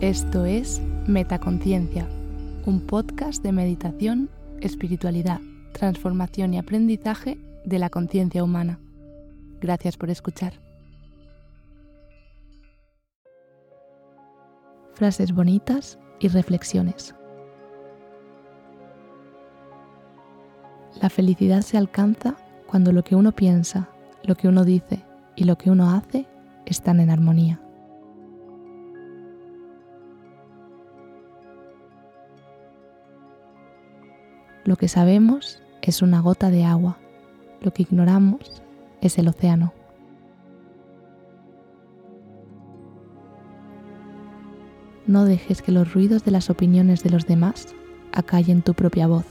Esto es Metaconciencia, un podcast de meditación, espiritualidad, transformación y aprendizaje de la conciencia humana. Gracias por escuchar. Frases bonitas y reflexiones. La felicidad se alcanza cuando lo que uno piensa, lo que uno dice y lo que uno hace están en armonía. Lo que sabemos es una gota de agua, lo que ignoramos es el océano. No dejes que los ruidos de las opiniones de los demás acallen tu propia voz.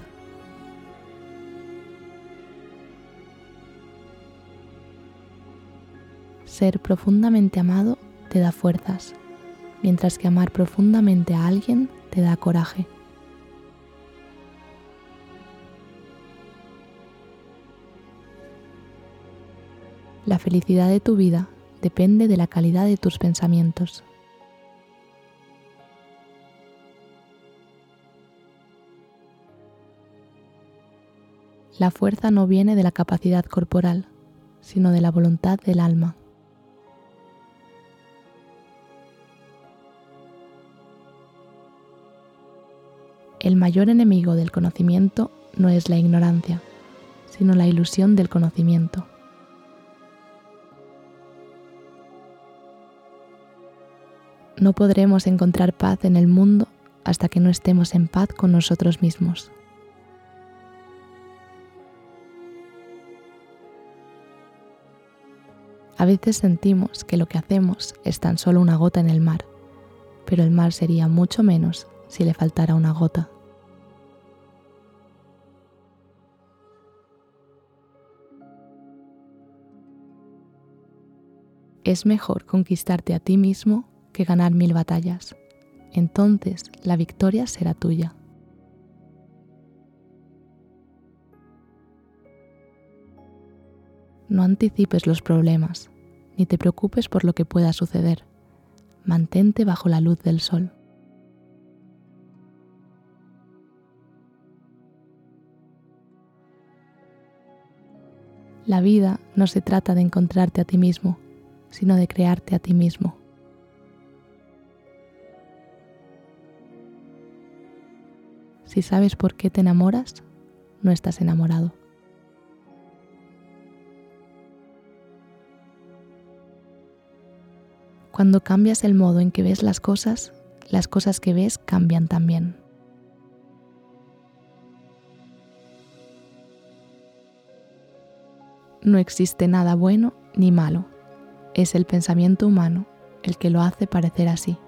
Ser profundamente amado te da fuerzas, mientras que amar profundamente a alguien te da coraje. La felicidad de tu vida depende de la calidad de tus pensamientos. La fuerza no viene de la capacidad corporal, sino de la voluntad del alma. El mayor enemigo del conocimiento no es la ignorancia, sino la ilusión del conocimiento. No podremos encontrar paz en el mundo hasta que no estemos en paz con nosotros mismos. A veces sentimos que lo que hacemos es tan solo una gota en el mar, pero el mar sería mucho menos si le faltara una gota. Es mejor conquistarte a ti mismo que ganar mil batallas. Entonces la victoria será tuya. No anticipes los problemas, ni te preocupes por lo que pueda suceder. Mantente bajo la luz del sol. La vida no se trata de encontrarte a ti mismo, sino de crearte a ti mismo. Si sabes por qué te enamoras, no estás enamorado. Cuando cambias el modo en que ves las cosas, las cosas que ves cambian también. No existe nada bueno ni malo. Es el pensamiento humano el que lo hace parecer así.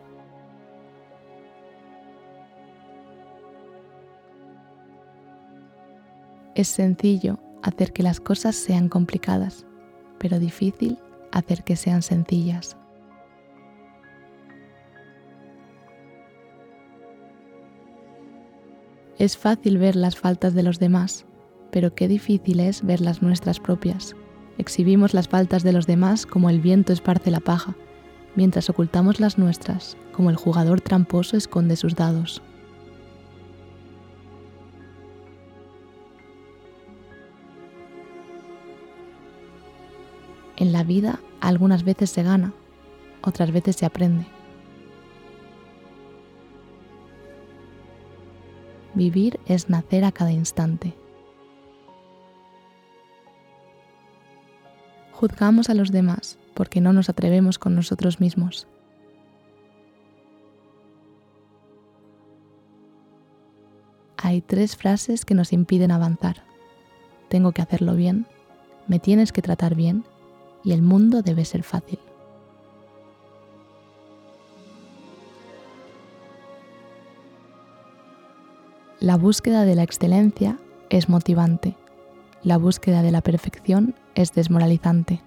Es sencillo hacer que las cosas sean complicadas, pero difícil hacer que sean sencillas. Es fácil ver las faltas de los demás, pero qué difícil es ver las nuestras propias. Exhibimos las faltas de los demás como el viento esparce la paja, mientras ocultamos las nuestras como el jugador tramposo esconde sus dados. En la vida algunas veces se gana, otras veces se aprende. Vivir es nacer a cada instante. Juzgamos a los demás porque no nos atrevemos con nosotros mismos. Hay tres frases que nos impiden avanzar. Tengo que hacerlo bien, me tienes que tratar bien y el mundo debe ser fácil. La búsqueda de la excelencia es motivante. La búsqueda de la perfección es desmoralizante.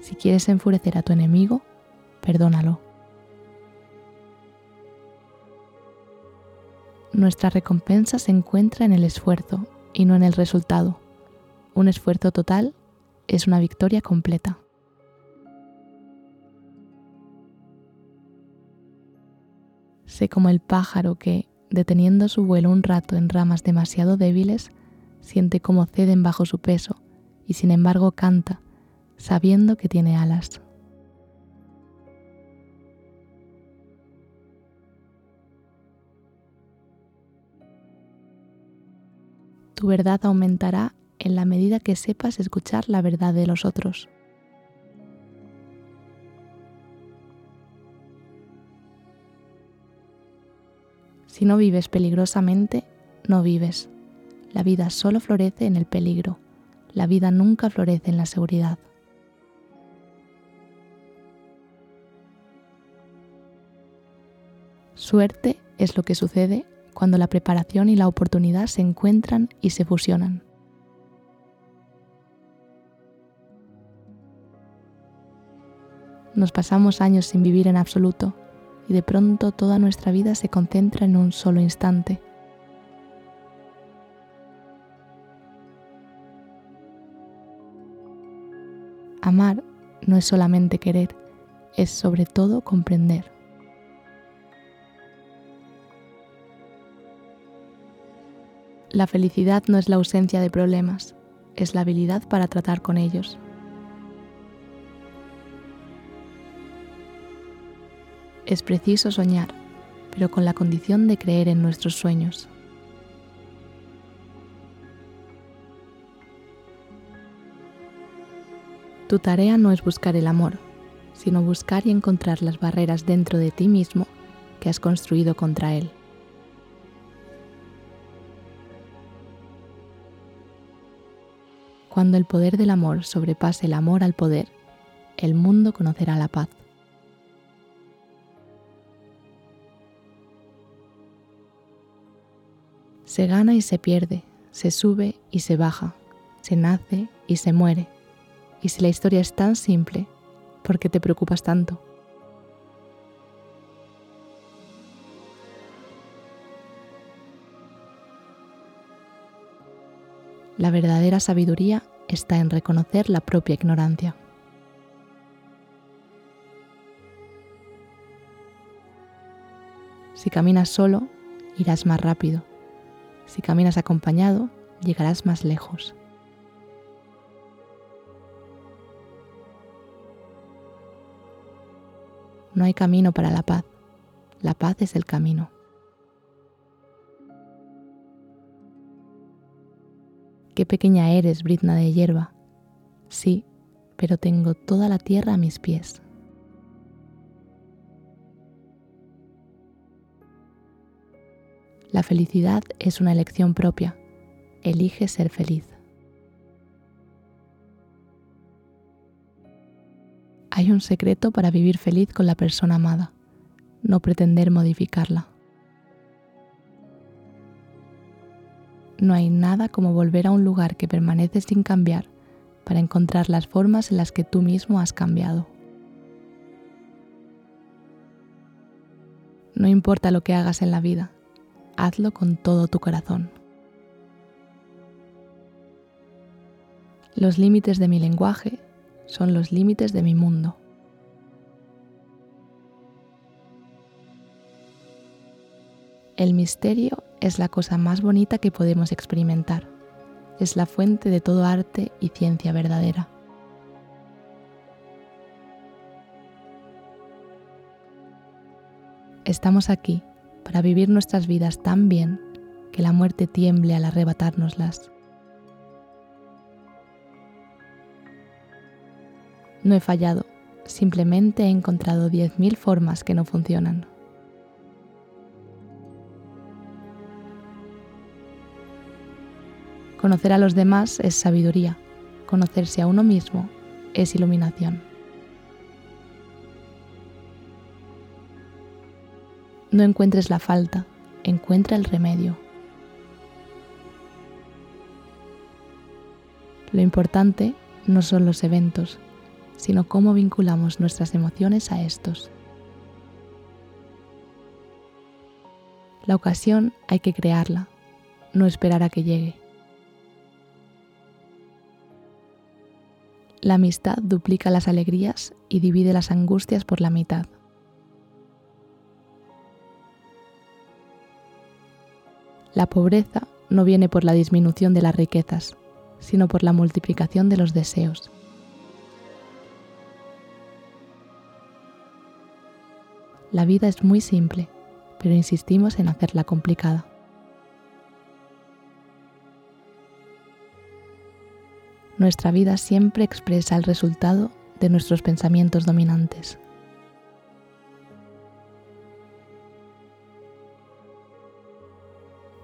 Si quieres enfurecer a tu enemigo, perdónalo. Nuestra recompensa se encuentra en el esfuerzo y no en el resultado. Un esfuerzo total es una victoria completa. Sé como el pájaro que, deteniendo su vuelo un rato en ramas demasiado débiles, siente cómo ceden bajo su peso y sin embargo canta, sabiendo que tiene alas. Tu verdad aumentará en la medida que sepas escuchar la verdad de los otros. Si no vives peligrosamente, no vives. La vida solo florece en el peligro. La vida nunca florece en la seguridad. Suerte es lo que sucede cuando la preparación y la oportunidad se encuentran y se fusionan. Nos pasamos años sin vivir en absoluto y de pronto toda nuestra vida se concentra en un solo instante. Amar no es solamente querer, es sobre todo comprender. La felicidad no es la ausencia de problemas, es la habilidad para tratar con ellos. Es preciso soñar, pero con la condición de creer en nuestros sueños. Tu tarea no es buscar el amor, sino buscar y encontrar las barreras dentro de ti mismo que has construido contra él. Cuando el poder del amor sobrepase el amor al poder, el mundo conocerá la paz. Se gana y se pierde, se sube y se baja, se nace y se muere. Y si la historia es tan simple, ¿por qué te preocupas tanto? La verdadera sabiduría está en reconocer la propia ignorancia. Si caminas solo, irás más rápido. Si caminas acompañado, llegarás más lejos. No hay camino para la paz. La paz es el camino. Qué pequeña eres, brizna de hierba. Sí, pero tengo toda la tierra a mis pies. La felicidad es una elección propia. Elige ser feliz. Hay un secreto para vivir feliz con la persona amada, no pretender modificarla. No hay nada como volver a un lugar que permanece sin cambiar para encontrar las formas en las que tú mismo has cambiado. No importa lo que hagas en la vida, hazlo con todo tu corazón. Los límites de mi lenguaje son los límites de mi mundo. El misterio es la cosa más bonita que podemos experimentar. Es la fuente de todo arte y ciencia verdadera. Estamos aquí para vivir nuestras vidas tan bien que la muerte tiemble al arrebatárnoslas. No he fallado, simplemente he encontrado 10.000 formas que no funcionan. Conocer a los demás es sabiduría, conocerse a uno mismo es iluminación. No encuentres la falta, encuentra el remedio. Lo importante no son los eventos, sino cómo vinculamos nuestras emociones a estos. La ocasión hay que crearla, no esperar a que llegue. La amistad duplica las alegrías y divide las angustias por la mitad. La pobreza no viene por la disminución de las riquezas, sino por la multiplicación de los deseos. La vida es muy simple, pero insistimos en hacerla complicada. Nuestra vida siempre expresa el resultado de nuestros pensamientos dominantes.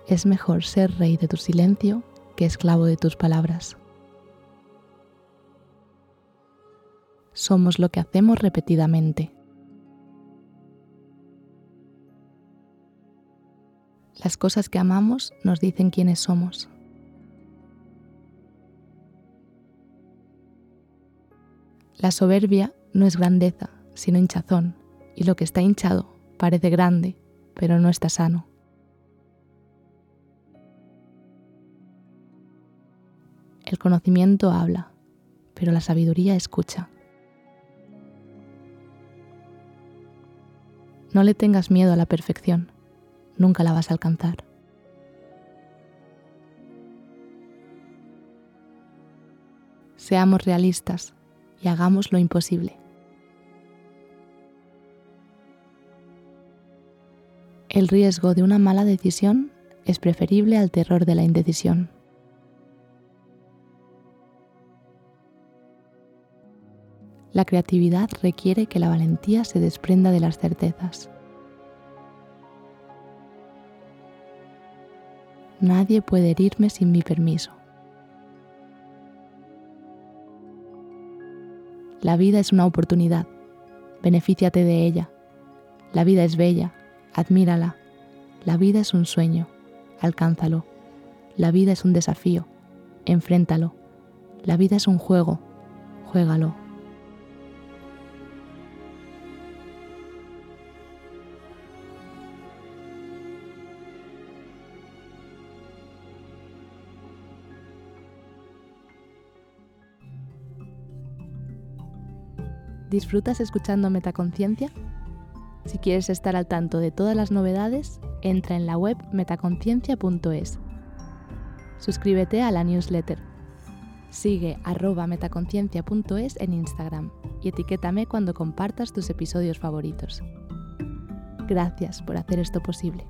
Es mejor ser rey de tu silencio que esclavo de tus palabras. Somos lo que hacemos repetidamente. Las cosas que amamos nos dicen quiénes somos. La soberbia no es grandeza, sino hinchazón, y lo que está hinchado parece grande, pero no está sano. El conocimiento habla, pero la sabiduría escucha. No le tengas miedo a la perfección, nunca la vas a alcanzar. Seamos realistas y hagamos lo imposible. El riesgo de una mala decisión es preferible al terror de la indecisión. La creatividad requiere que la valentía se desprenda de las certezas. Nadie puede herirme sin mi permiso. La vida es una oportunidad. Benefíciate de ella. La vida es bella. Admírala. La vida es un sueño. Alcánzalo. La vida es un desafío. Enfréntalo. La vida es un juego. Juégalo. ¿Disfrutas escuchando Metaconciencia? Si quieres estar al tanto de todas las novedades, entra en la web metaconciencia.es. Suscríbete a la newsletter. Sigue arroba metaconciencia.es en Instagram y etiquétame cuando compartas tus episodios favoritos. Gracias por hacer esto posible.